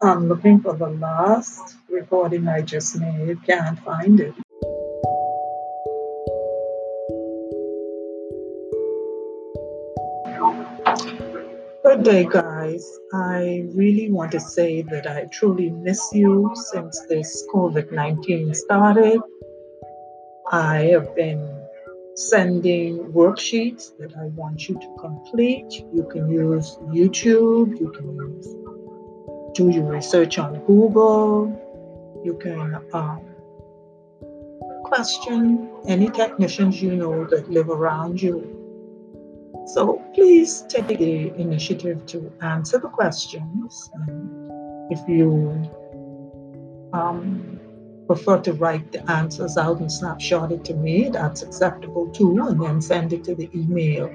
I'm looking for the last recording I just made, can't find it. Good day, guys. I really want to say that I truly miss you since this COVID 19 started. I have been sending worksheets that I want you to complete. You can use YouTube, you can use do your research on Google. You can um, question any technicians you know that live around you. So please take the initiative to answer the questions. And if you um, prefer to write the answers out and snapshot it to me, that's acceptable too, and then send it to the email.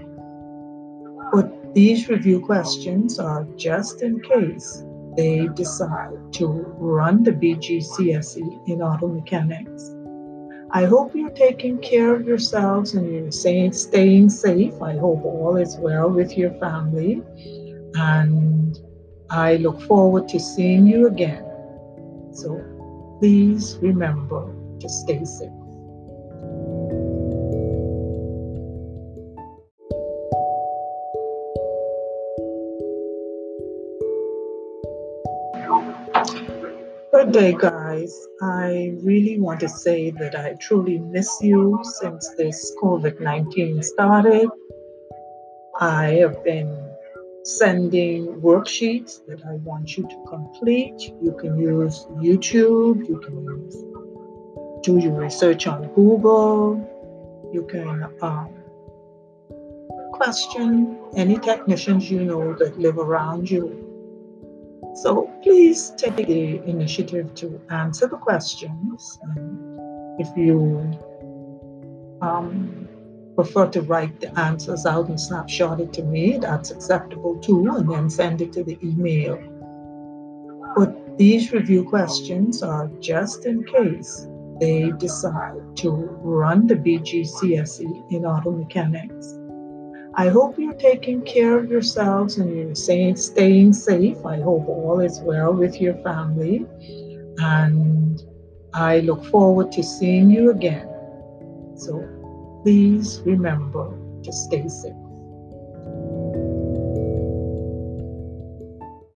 But these review questions are just in case they decide to run the BGCSE in auto mechanics. I hope you're taking care of yourselves and you're staying, staying safe. I hope all is well with your family. And I look forward to seeing you again. So please remember to stay safe. Good day, guys. I really want to say that I truly miss you since this COVID 19 started. I have been sending worksheets that I want you to complete. You can use YouTube, you can use do your research on Google, you can um, question any technicians you know that live around you so please take the initiative to answer the questions. And if you um, prefer to write the answers out and snapshot it to me, that's acceptable too, and then send it to the email. But these review questions are just in case they decide to run the BGCSE in auto mechanics. I hope you're taking care of yourselves and you're staying, staying safe. I hope all is well with your family. And I look forward to seeing you again. So please remember to stay safe.